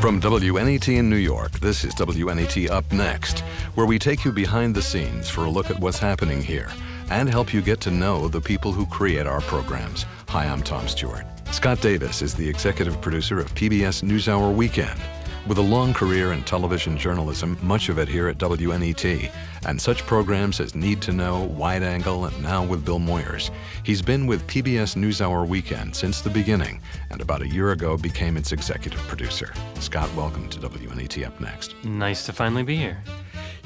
From WNET in New York, this is WNET Up Next, where we take you behind the scenes for a look at what's happening here and help you get to know the people who create our programs. Hi, I'm Tom Stewart. Scott Davis is the executive producer of PBS NewsHour Weekend. With a long career in television journalism, much of it here at WNET, and such programs as Need to Know, Wide Angle, and now with Bill Moyers, he's been with PBS NewsHour Weekend since the beginning, and about a year ago became its executive producer. Scott, welcome to WNET Up Next. Nice to finally be here.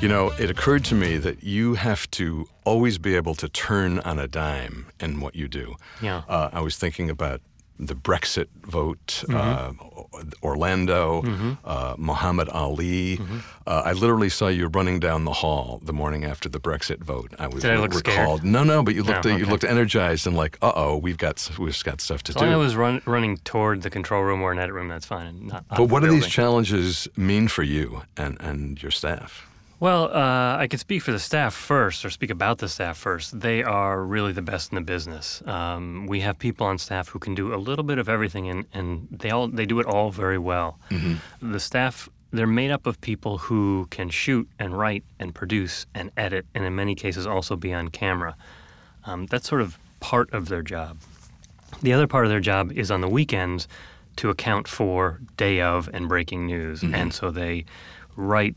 You know, it occurred to me that you have to always be able to turn on a dime in what you do. Yeah. Uh, I was thinking about the Brexit vote, mm-hmm. uh, Orlando, mm-hmm. uh, Muhammad Ali. Mm-hmm. Uh, I literally saw you running down the hall the morning after the Brexit vote. I was Did I look recalled. Scared? No, no, but you looked no, okay. you looked energized and like, uh oh, we've got we've got stuff to so do. I was run, running toward the control room or an edit room. That's fine. Not, but what do these challenges mean for you and and your staff? Well, uh, I could speak for the staff first, or speak about the staff first. They are really the best in the business. Um, we have people on staff who can do a little bit of everything, and, and they all they do it all very well. Mm-hmm. The staff they're made up of people who can shoot and write and produce and edit, and in many cases also be on camera. Um, that's sort of part of their job. The other part of their job is on the weekends to account for day of and breaking news, mm-hmm. and so they write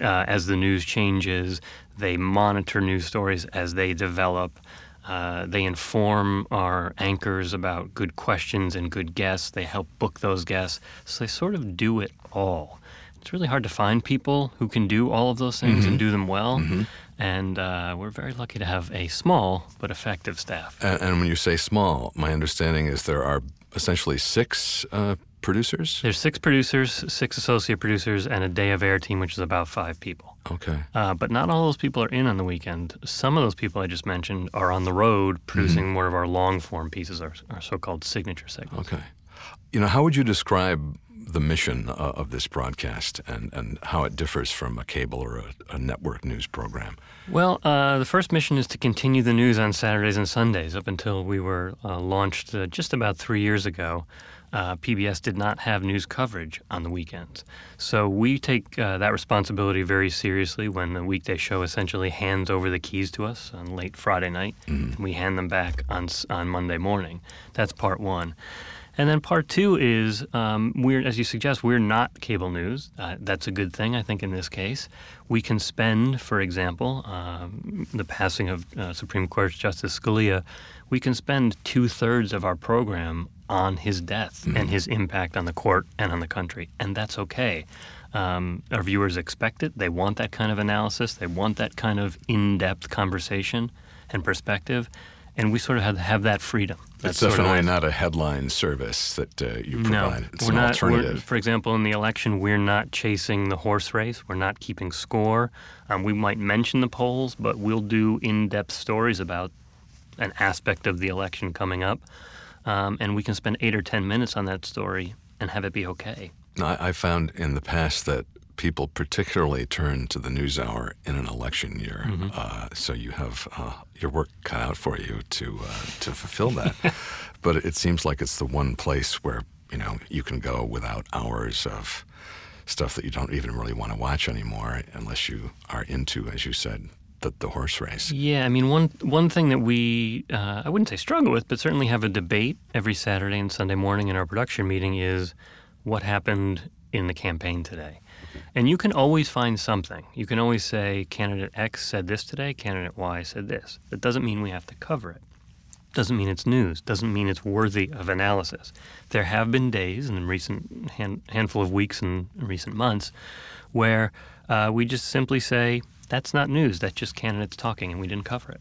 uh, as the news changes. They monitor news stories as they develop. Uh, they inform our anchors about good questions and good guests. They help book those guests. So they sort of do it all. It's really hard to find people who can do all of those things mm-hmm. and do them well. Mm-hmm. And uh, we're very lucky to have a small but effective staff. And, and, when you say small, my understanding is there are essentially six uh, producers? There's six producers, six associate producers, and a day of air team, which is about five people. Okay. Uh, but not all those people are in on the weekend. Some of those people I just mentioned are on the road producing mm-hmm. more of our long form pieces, our, our so called signature segments. Okay. You know, how would you describe the mission uh, of this broadcast and, and how it differs from a cable or a, a network news program? Well, uh, the first mission is to continue the news on Saturdays and Sundays up until we were uh, launched uh, just about three years ago uh, PBS did not have news coverage on the weekends. So we take uh, that responsibility very seriously when the weekday show essentially hands over the keys to us on late Friday night. Mm. we hand them back on, on Monday morning. That's part one. And then part two is um, we're, as you suggest, we're not cable news. Uh, that's a good thing, I think, in this case. We can spend, for example, um, the passing of uh, Supreme Court Justice Scalia, we can spend two thirds of our program on his death mm-hmm. and his impact on the court and on the country, and that's okay. Um, our viewers expect it. They want that kind of analysis. They want that kind of in-depth conversation and perspective, and we sort of have, have that freedom. That's it's definitely not a headline service that uh, you provide. No, it's we're not, alternative. For example, in the election, we're not chasing the horse race. We're not keeping score. Um, we might mention the polls, but we'll do in-depth stories about an aspect of the election coming up um, and we can spend eight or ten minutes on that story and have it be okay. I, I found in the past that people particularly turn to the news hour in an election year. Mm-hmm. Uh, so you have uh, your work cut out for you to uh, to fulfill that. but it seems like it's the one place where you know you can go without hours of stuff that you don't even really want to watch anymore unless you are into, as you said, the, the horse race. Yeah, I mean, one one thing that we uh, I wouldn't say struggle with, but certainly have a debate every Saturday and Sunday morning in our production meeting is what happened in the campaign today. And you can always find something. You can always say candidate X said this today, candidate Y said this. That doesn't mean we have to cover it. Doesn't mean it's news. Doesn't mean it's worthy of analysis. There have been days in the recent hand, handful of weeks and recent months where uh, we just simply say that's not news. That's just candidates talking, and we didn't cover it.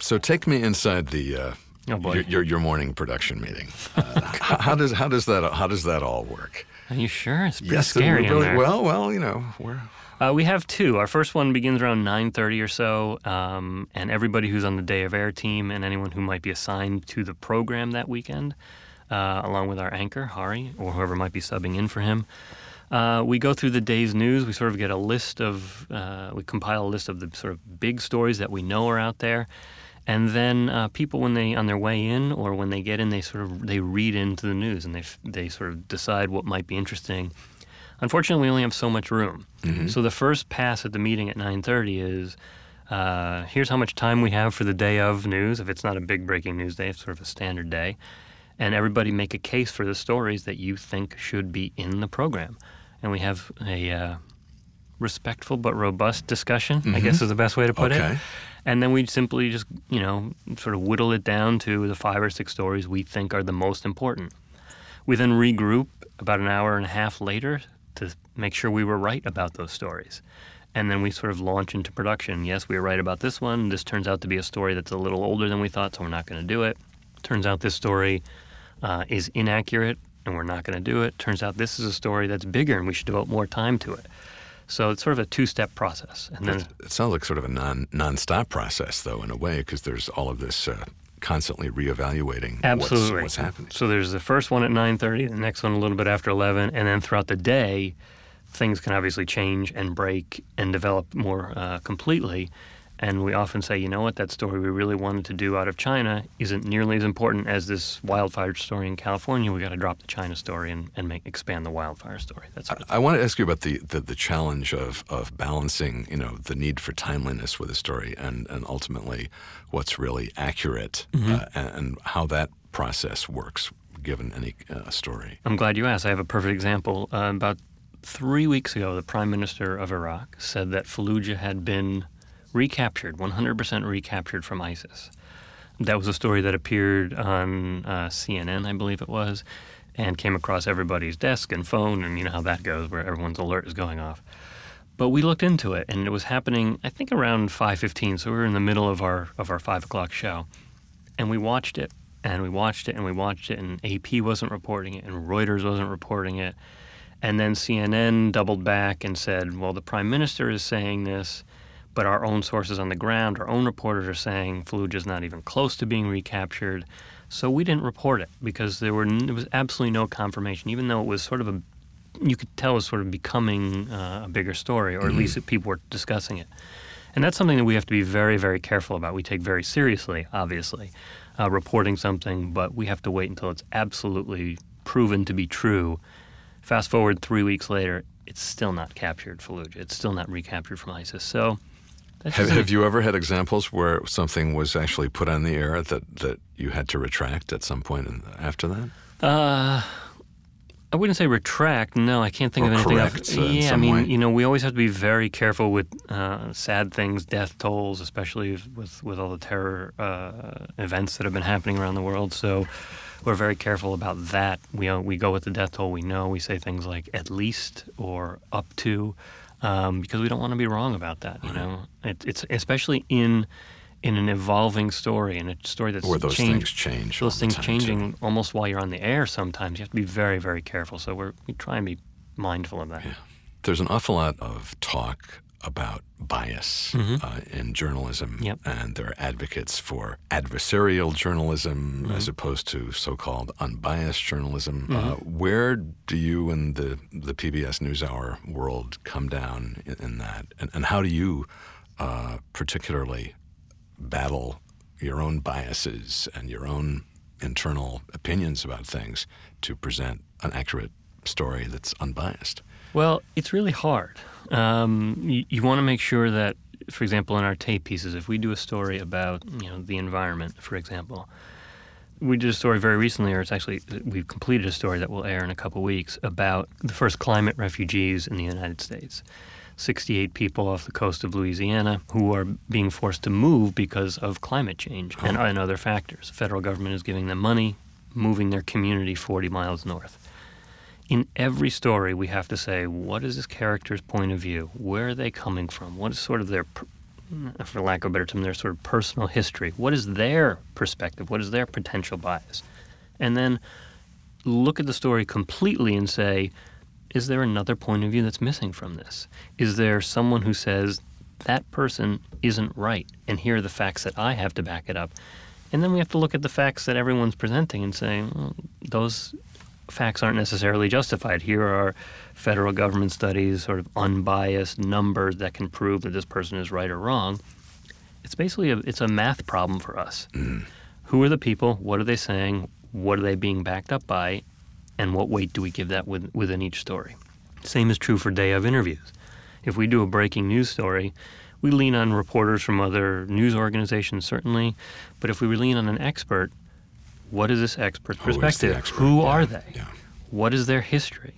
So take me inside the uh, oh boy. Your, your, your morning production meeting. Uh, how does how does that how does that all work? Are you sure? It's pretty yes, scary really, in there. Well, well, you know, we're. Uh, we have two. Our first one begins around 9:30 or so, um, and everybody who's on the day of air team and anyone who might be assigned to the program that weekend, uh, along with our anchor Hari or whoever might be subbing in for him, uh, we go through the day's news. We sort of get a list of, uh, we compile a list of the sort of big stories that we know are out there. And then uh, people, when they on their way in or when they get in, they sort of they read into the news and they they sort of decide what might be interesting. Unfortunately, we only have so much room. So the first pass at the meeting at 9:30 is uh, here's how much time we have for the day of news. If it's not a big breaking news day, it's sort of a standard day, and everybody make a case for the stories that you think should be in the program, and we have a uh, respectful but robust discussion. I guess is the best way to put Okay. it. And then we simply just, you know, sort of whittle it down to the five or six stories we think are the most important. We then regroup about an hour and a half later to make sure we were right about those stories. And then we sort of launch into production. Yes, we were right about this one. This turns out to be a story that's a little older than we thought, so we're not going to do it. Turns out this story uh, is inaccurate, and we're not going to do it. Turns out this is a story that's bigger, and we should devote more time to it. So it's sort of a two-step process. And then It sounds like sort of a non non-stop process, though, in a way, because there's all of this uh, constantly reevaluating Absolutely. what's, what's happening. So there's the first one at 9:30, the next one a little bit after 11, and then throughout the day, things can obviously change and break and develop more uh, completely. And we often say, you know what, that story we really wanted to do out of China isn't nearly as important as this wildfire story in California. We got to drop the China story and, and make expand the wildfire story. That's of I want to ask you about the, the, the challenge of, of balancing, you know, the need for timeliness with a story and, and ultimately what's really accurate Mm-hmm. uh, and, and how that process works given any uh, story. I'm glad you asked. I have a perfect example. Uh, about three weeks ago, the prime minister of Iraq said that Fallujah had been recaptured, 100% recaptured from ISIS. That was a story that appeared on uh, CNN, I believe it was, and came across everybody's desk and phone, and you know how that goes, where everyone's alert is going off. But we looked into it, and it was happening, I think, around 5:15. So we were in the middle of our of our five o'clock show, and we watched it, and we watched it, and we watched it, and AP wasn't reporting it, and Reuters wasn't reporting it, and then CNN doubled back and said, "Well, the prime minister is saying this." But our own sources on the ground, our own reporters are saying Fallujah's not even close to being recaptured. So we didn't report it because there were there was absolutely no confirmation, even though it was sort of a you could tell it was sort of becoming uh, a bigger story, or at least that people were discussing it. And that's something that we have to be very, very careful about. We take very seriously, obviously, uh, reporting something, but we have to wait until it's absolutely proven to be true. Fast forward three weeks later, it's still not captured Fallujah. It's still not recaptured from ISIS. So Have, have you ever had examples where something was actually put on the air that, that you had to retract at some point in, after that? Uh, I wouldn't say retract. No, I can't think Or of anything. correct, uh, yeah, I mean, way. you know, we always have to be very careful with uh, sad things, death tolls, especially with with all the terror uh, events that have been happening around the world. So we're very careful about that. We uh, we go with the death toll. We know we say things like at least or up to, um, because we don't want to be wrong about that. You know, it, it's especially in in an evolving story, in a story that's Where those changed things change. those things changing almost while you're on the air sometimes you have to be very very careful so we're, we try and be mindful of that too. There's an awful lot of talk about bias uh, in journalism, Mm-hmm. Yep. and there are advocates for adversarial journalism Mm-hmm. as opposed to so-called unbiased journalism. Uh, Mm-hmm. where do you and the the PBS NewsHour world come down in, in that, and, and how do you uh, particularly battle your own biases and your own internal opinions about things to present an accurate story that's unbiased? well it's really hard um, you, you want to make sure that for example in our tape pieces if we do a story about you know the environment for example we did a story very recently, or it's actually we've completed a story that will air in a couple weeks about the first climate refugees in the United States. 68 people off the coast of Louisiana who are being forced to move because of climate change and, and other factors. The federal government is giving them money, moving their community 40 miles north. In every story, we have to say, what is this character's point of view? Where are they coming from? What is sort of their, for lack of a better term, their sort of personal history? What is their perspective? What is their potential bias? And then look at the story completely and say, is there another point of view that's missing from this? Is there someone who says that person isn't right, and here are the facts that I have to back it up? And then we have to look at the facts that everyone's presenting and say, well, those facts aren't necessarily justified. Here are federal government studies, sort of unbiased numbers that can prove that this person is right or wrong. It's basically a, it's a math problem for us. Mm. Who are the people? What are they saying? What are they being backed up by? And what weight do we give that with, within each story? Same is true for day of interviews. If we do a breaking news story, we lean on reporters from other news organizations, certainly. But if we lean on an expert, what is this expert's Who is the perspective? expert? Who Yeah, are they? yeah. What is their history?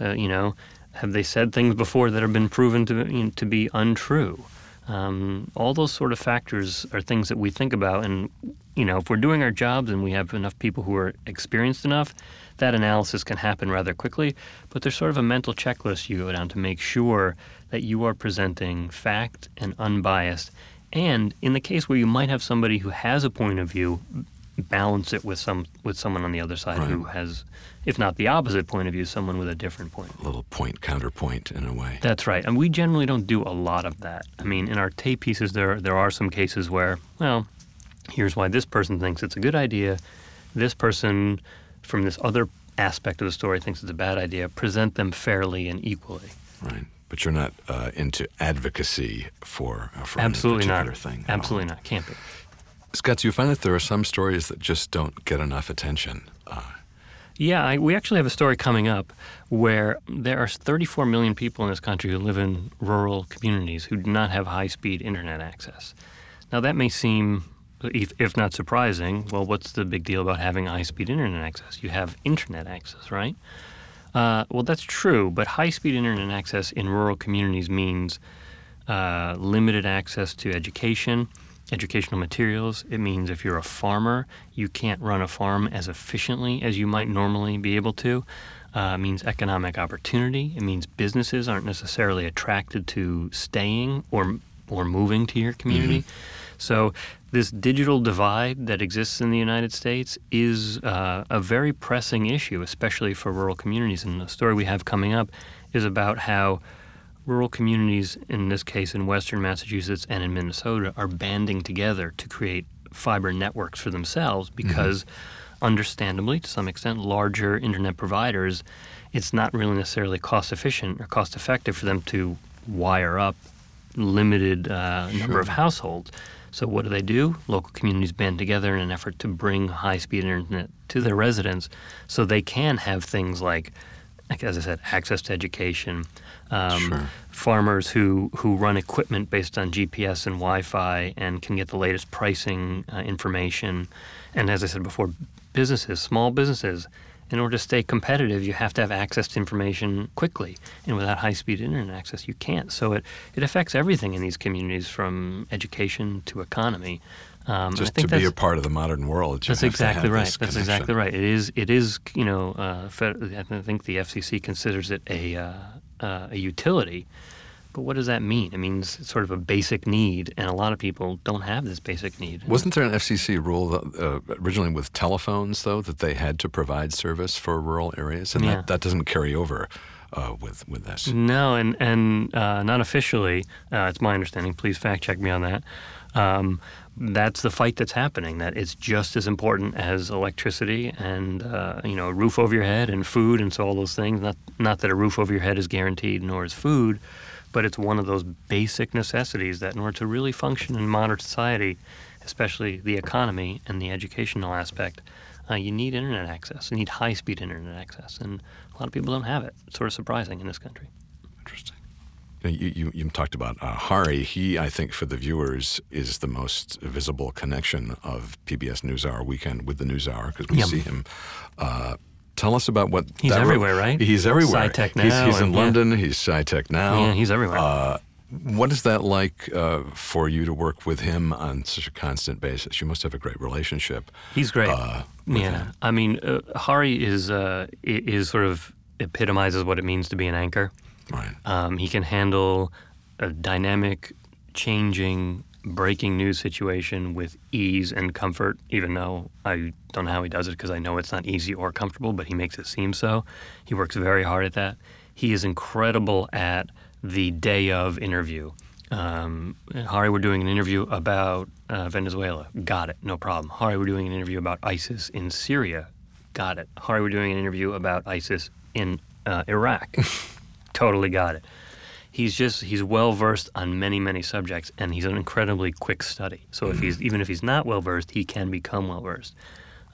Uh, you know, have they said things before that have been proven to, you know, to be untrue? Um, all those sort of factors are things that we think about, and you know, if we're doing our jobs and we have enough people who are experienced enough, that analysis can happen rather quickly. But there's sort of a mental checklist you go down to make sure that you are presenting fact and unbiased. And in the case where you might have somebody who has a point of view, balance it with some with someone on the other side who has, if not the opposite point of view, someone with a different point. A little point counterpoint in a way. That's right, and we generally don't do a lot of that. I mean, in our tape pieces, there there are some cases where, well, here's why this person thinks it's a good idea. This person, from this other aspect of the story, thinks it's a bad idea. Present them fairly and equally. Right. But you're not uh, into advocacy for, uh, for Absolutely not. particular thing. at all. Absolutely not. Can't be. Scott, do you find that there are some stories that just don't get enough attention? Uh, Yeah, I, we actually have a story coming up where there are 34 million people in this country who live in rural communities who do not have high speed internet access. Now, that may seem, if, if not surprising, well, what's the big deal about having high speed internet access? You have internet access, right? Uh, well, that's true, but high speed internet access in rural communities means uh, limited access to education, educational materials. It means if you're a farmer, you can't run a farm as efficiently as you might normally be able to. Uh, it means economic opportunity. It means businesses aren't necessarily attracted to staying or or moving to your community. So this digital divide that exists in the United States is uh, a very pressing issue, especially for rural communities. And the story we have coming up is about how rural communities, in this case in western Massachusetts and in Minnesota, are banding together to create fiber networks for themselves because, understandably, to some extent, larger internet providers, it's not really necessarily cost efficient or cost effective for them to wire up limited uh, number of households. So what do they do? Local communities band together in an effort to bring high-speed internet to their residents, so they can have things like, like as I said, access to education. Um, Sure. Farmers who who run equipment based on GPS and Wi-Fi and can get the latest pricing uh, information. And as I said before, businesses, small businesses, in order to stay competitive, you have to have access to information quickly. And without high speed internet access, you can't. So it, it affects everything in these communities from education to economy. Um, just to be a part of the modern world. that's have to have exactly right. That's connection. exactly right. It is. It is. You know, uh, I think the FCC considers it a uh, uh, a utility. But what does that mean? It means sort of a basic need, and a lot of people don't have this basic need. Wasn't there an FCC rule uh, originally with telephones, though, that they had to provide service for rural areas? And Yeah. that, that doesn't carry over uh, with, with this. No, and and uh, not officially. Uh, it's my understanding. Please fact check me on that. Um, that's the fight that's happening. That it's just as important as electricity and uh, you know a roof over your head and food and so all those things. Not not that a roof over your head is guaranteed, nor is food, but it's one of those basic necessities that in order to really function in modern society, especially the economy and the educational aspect, uh, you need internet access. You need high-speed internet access, and a lot of people don't have it. It's sort of surprising in this country. Interesting. You, you, you talked about uh, Hari. He, I think, for the viewers, is the most visible connection of PBS NewsHour Weekend with the NewsHour because we Yep. see him. Uh, tell us about what He's everywhere, right? He's everywhere. SciTech he's, Now he's in yeah. London. He's SciTech now. Yeah, he's everywhere. Uh, what is that like uh, for you to work with him on such a constant basis? You must have a great relationship. He's great. uh, yeah, him. I mean, uh, Hari is uh, is sort of epitomizes what it means to be an anchor. Right. Um, he can handle a dynamic, changing, breaking news situation with ease and comfort, even though I don't know how he does it because I know it's not easy or comfortable, but he makes it seem so. He works very hard at that. He is incredible at the day of interview. Um, Hari, we're doing an interview about uh, Venezuela. Got it, no problem. Hari, we're doing an interview about ISIS in Syria. Got it. Hari, we're doing an interview about ISIS in uh, Iraq. totally got it. He's just he's well versed on many many subjects, and he's an incredibly quick study. So if he's even if he's not well versed, he can become well versed.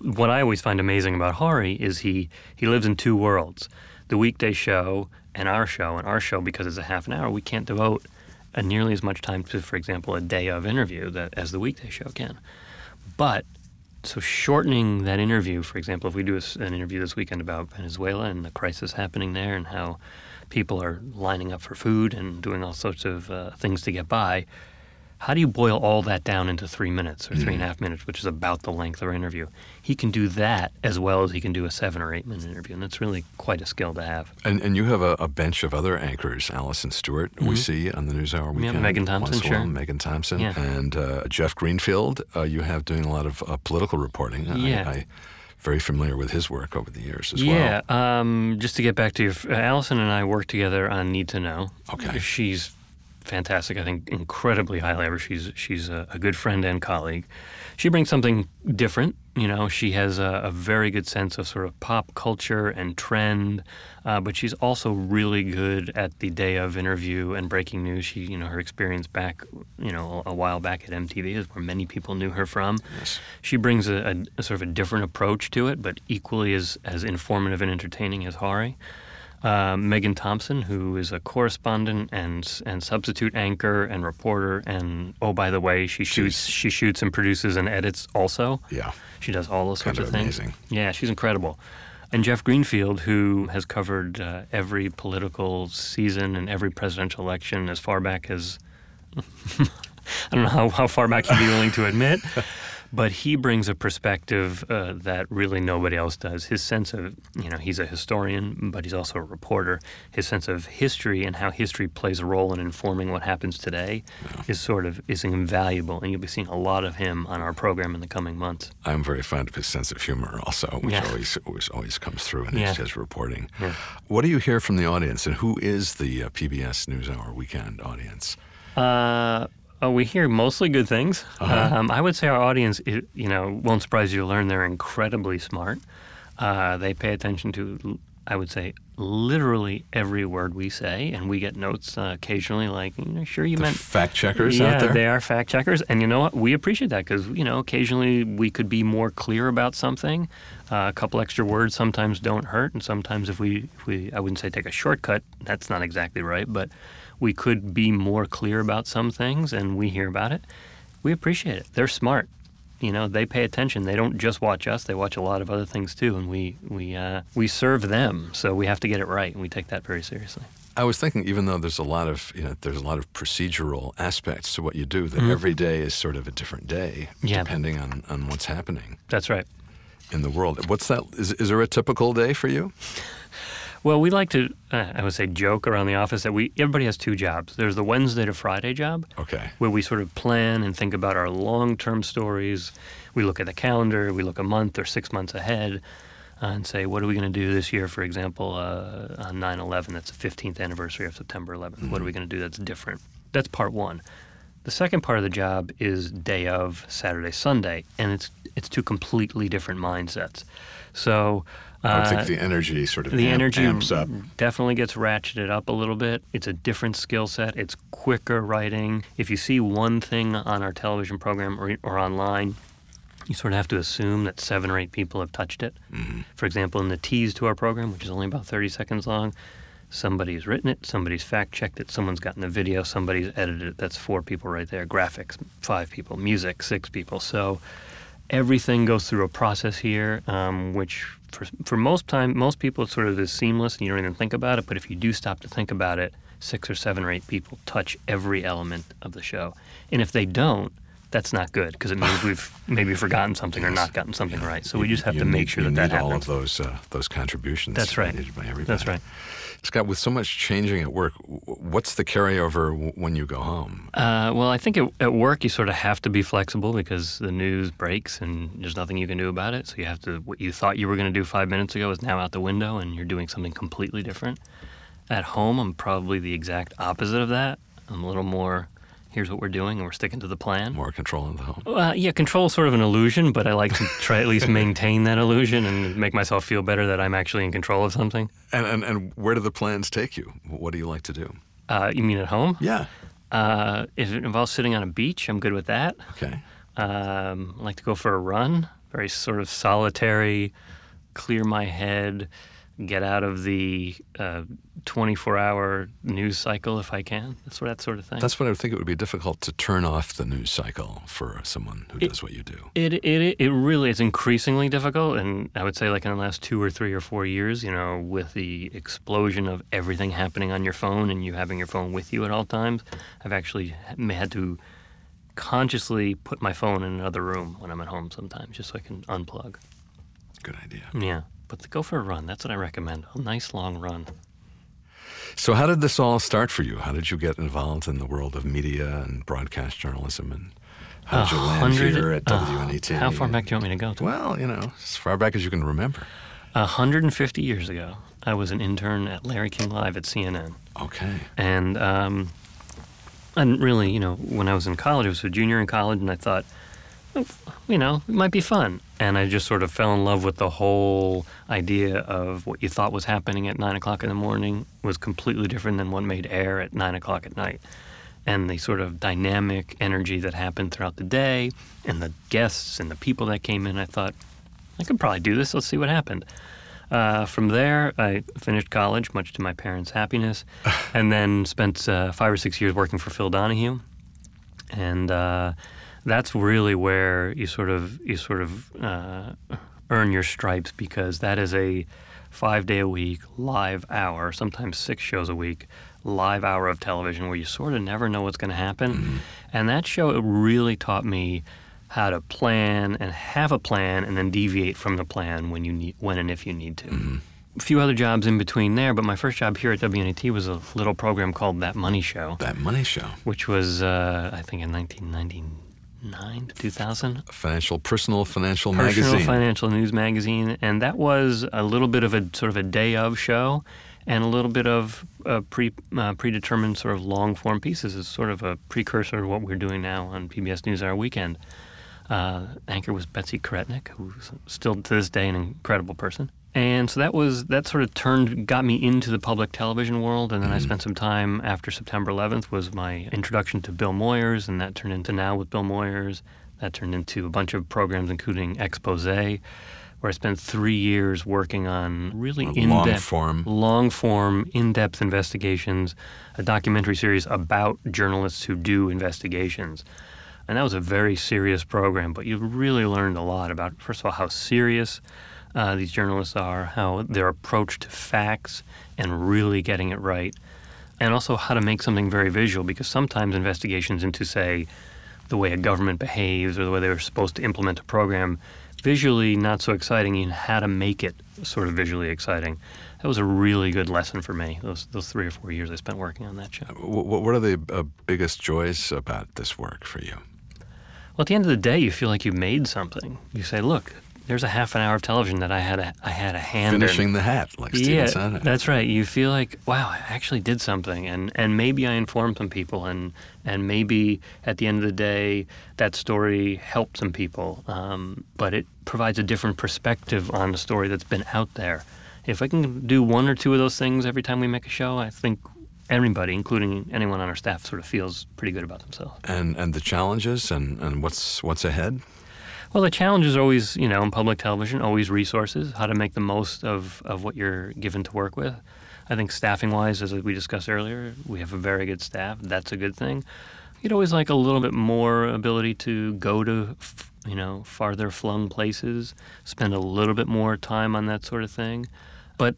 What I always find amazing about Hari is he he lives in two worlds. the weekday show and our show. And our show, because it's a half an hour, we can't devote nearly as much time to, for example, a day of interview that as the weekday show can. But so shortening that interview, for example, if we do a, an interview this weekend about Venezuela and the crisis happening there and how people are lining up for food and doing all sorts of uh, things to get by, how do you boil all that down into three minutes or three and a half minutes, which is about the length of our interview? He can do that as well as he can do a seven or eight minute interview, and that's really quite a skill to have. And, and you have a, a bench of other anchors, Alison Stewart, we see on the NewsHour Yeah, weekend. Megan Thompson, a while, sure. Megan Thompson. Yeah. And uh, Jeff Greenfield, uh, you have doing a lot of uh, political reporting. I- Yeah. I, very familiar with his work over the years as yeah, well. um, just to get back to your, uh, Alison and I worked together on Need to Know. Okay. she's fantastic. I think incredibly highly ever. She's she's a, a good friend and colleague. She brings something different. You know, she has a, a very good sense of sort of pop culture and trend, uh, but she's also really good at the day of interview and breaking news. She, you know, her experience back, you know, a while back at MTV is where many people knew her from. Yes. She brings a, a, a sort of a different approach to it, but equally as, as informative and entertaining as Hari. Uh, Megan Thompson, who is a correspondent and and substitute anchor and reporter, and oh by the way, she shoots she shoots and produces and edits also. Yeah. She does all those Kind sorts of of things. amazing. Yeah, she's incredible. And Jeff Greenfield, who has covered uh, every political season and every presidential election as far back as I don't know how, how far back he'd be willing to admit, but he brings a perspective uh, that really nobody else does. His sense of, you know, he's a historian, but he's also a reporter. His sense of history and how history plays a role in informing what happens today is sort of is invaluable, and you'll be seeing a lot of him on our program in the coming months. I'm very fond of his sense of humor also, which Yeah. always, always always comes through in Yeah. his, reporting. Yeah. What do you hear from the audience, and who is the uh, PBS NewsHour weekend audience? Uh, oh, we hear mostly good things. Uh-huh. Um, I would say our audience, i- you know, won't surprise you to learn they're incredibly smart. Uh, they pay attention to, I would say, literally every word we say, and we get notes uh, occasionally like, you know, sure you The meant. fact checkers yeah, out there? they are fact checkers, and you know what? We appreciate that because you know occasionally we could be more clear about something. Uh, a couple extra words sometimes don't hurt, and sometimes if we, if we, I wouldn't say take a shortcut. That's not exactly right, but we could be more clear about some things, and we hear about it. We appreciate it. They're smart. You know, they pay attention. They don't just watch us; they watch a lot of other things too, and we we uh, we serve them. So we have to get it right, and we take that very seriously. I was thinking, even though there's a lot of you know, there's a lot of procedural aspects to what you do, that every day is sort of a different day, Mm-hmm. Yeah. depending on, on what's happening That's right. in the world. What's that? Is, is there a typical day for you? Well, we like to, uh, I would say, joke around the office that we everybody has two jobs. There's the Wednesday to Friday job, Okay. where we sort of plan and think about our long-term stories. We look at the calendar. We look a month or six months ahead, uh, and say, what are we going to do this year? For example, uh, on 9/11, that's the 15th anniversary of September 11th. What are we going to do that's different? That's part one. The second part of the job is day of Saturday, Sunday, and it's it's two completely different mindsets. So. I uh, think the energy sort of the amp- energy amps up. definitely gets ratcheted up a little bit. It's a different skill set. It's quicker writing. If you see one thing on our television program or, or online, you sort of have to assume that seven or eight people have touched it. Mm-hmm. For example, in the tease to our program, which is only about 30 seconds long, somebody's written it, somebody's fact checked it, someone's gotten the video, somebody's edited it. That's four people right there. Graphics, five people. Music, six people. So everything goes through a process here, um, which for, for most time, most people, it's sort of is seamless and you don't even think about it. But if you do stop to think about it, six or seven or eight people touch every element of the show. And if they don't, that's not good because it means we've maybe forgotten something or not gotten something right. So we just have to make need- sure you that that need all of those uh, those contributions. That's right. by everybody. That's right. Scott, with so much changing at work, what's the carryover when you go home? Uh, well, I think at, at work you sort of have to be flexible because the news breaks and there's nothing you can do about it. So you have to, what you thought you were going to do five minutes ago is now out the window and you're doing something completely different. At home, I'm probably the exact opposite of that. I'm a little more, here's what we're doing and we're sticking to the plan. More control in the home. Uh, yeah, control is sort of an illusion, but I like to try at least maintain that illusion and make myself feel better that I'm actually in control of something. And, and and where do the plans take you? What do you like to do? Uh, you mean at home? Yeah. Uh, if it involves sitting on a beach, I'm good with that. Okay. Um, I like to go for a run, very sort of solitary, clear my head, get out of the uh, 24 hour news cycle if I can. That's what that sort of thing. That's what I would think it would be difficult to turn off the news cycle for someone who does what you do. It, it it really is increasingly difficult, and I would say like in the last two or three or four years, you know, with the explosion of everything happening on your phone and you having your phone with you at all times, I've actually had to consciously put my phone in another room when I'm at home sometimes, just so I can unplug. Good idea. Yeah, but to go for a run, that's what I recommend. A nice long run. So, how did this all start for you? How did you get involved in the world of media and broadcast journalism? And how did you land here at WNET? Uh, how far back do you want me to go? To? Well, you know, as far back as you can remember. 150 years ago, I was an intern at Larry King Live at CNN. Okay. And um, and really, you know, when I was in college, I was a junior in college, and I thought, you know, it might be fun. And I just sort of fell in love with the whole idea of what you thought was happening at nine o'clock in the morning was completely different than what made air at nine o'clock at night. And the sort of dynamic energy that happened throughout the day, and the guests and the people that came in, I thought, I could probably do this. Let's see what happened. Uh, from there, I finished college, much to my parents' happiness, and then spent uh, five or six years working for Phil Donahue. And uh, that's really where you sort of you sort of uh, earn your stripes because that is a five day a week live hour, sometimes six shows a week live hour of television where you sort of never know what's going to happen. Mm-hmm. And that show really taught me how to plan and have a plan and then deviate from the plan when you need when and if you need to. Mm-hmm. A few other jobs in between there, but my first job here at WNET was a little program called That Money Show. That Money Show, which was uh, I think in 1999 to 2000. Financial, personal financial personal magazine. Personal financial news magazine, and that was a little bit of a sort of a day of show and a little bit of uh, pre uh, predetermined sort of long form pieces is sort of a precursor to what we're doing now on PBS NewsHour Weekend. Uh, anchor was Betsy Karetnik, who's still to this day an incredible person. And so that was that sort of turned got me into the public television world, and then mm-hmm. I spent some time after September 11th was my introduction to Bill Moyers, and that turned into Now with Bill Moyers. That turned into a bunch of programs, including Expose, where I spent three years working on really in long form, long form, in depth investigations, a documentary series about journalists who do investigations. And that was a very serious program, but you really learned a lot about, first of all, how serious uh, these journalists are, how their approach to facts and really getting it right, and also how to make something very visual, because sometimes investigations into, say, the way a government behaves or the way they were supposed to implement a program, visually not so exciting, and how to make it sort of visually exciting. That was a really good lesson for me, those, those three or four years I spent working on that show. What are the uh, biggest joys about this work for you? Well, at the end of the day, you feel like you made something. You say, "Look, there's a half an hour of television that I had a I had a hand finishing in. the hat, like yeah, Steven said. That's right. You feel like, wow, I actually did something, and and maybe I informed some people, and and maybe at the end of the day, that story helped some people. Um, but it provides a different perspective on the story that's been out there. If I can do one or two of those things every time we make a show, I think everybody, including anyone on our staff, sort of feels pretty good about themselves. And and the challenges and, and what's what's ahead? Well, the challenge is always, you know, in public television, always resources, how to make the most of, of what you're given to work with. I think staffing wise, as we discussed earlier, we have a very good staff. That's a good thing. You'd always like a little bit more ability to go to, you know, farther flung places, spend a little bit more time on that sort of thing. But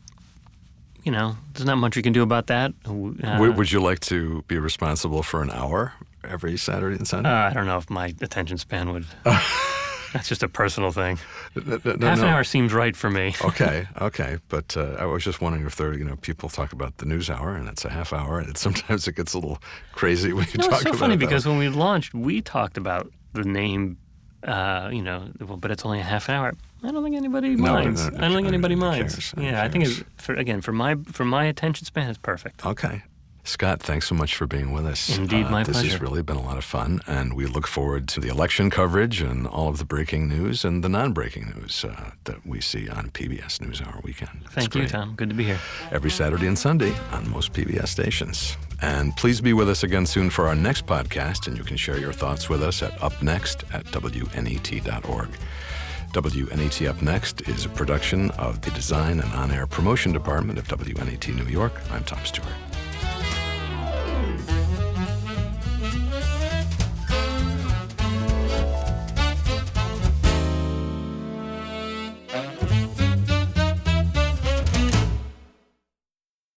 you know, there's not much you can do about that. Uh, would you like to be responsible for an hour every Saturday and Sunday? Uh, I don't know if my attention span would. That's just a personal thing. No, no, Half no. an hour seems right for me. okay, okay, but uh, I was just wondering if there, you know, people talk about the news hour and it's a half hour, and sometimes it gets a little crazy when you no, talk about. it's so about funny it. because when we launched, we talked about the name, uh, you know, but it's only a half hour. I don't think anybody no, minds. No, I don't think anybody minds. Cares, yeah, I think it's for again for my for my attention span it's perfect. Okay. Scott, thanks so much for being with us. Indeed, uh, my this pleasure. This has really been a lot of fun, and we look forward to the election coverage and all of the breaking news and the non-breaking news uh, that we see on PBS NewsHour Weekend. Thank you, Tom. Good to be here. Every Saturday and Sunday on most PBS stations. And please be with us again soon for our next podcast, and you can share your thoughts with us at upnext at wnet.org. WNET Up Next is a production of the Design and On Air Promotion Department of WNET New York. I'm Tom Stewart.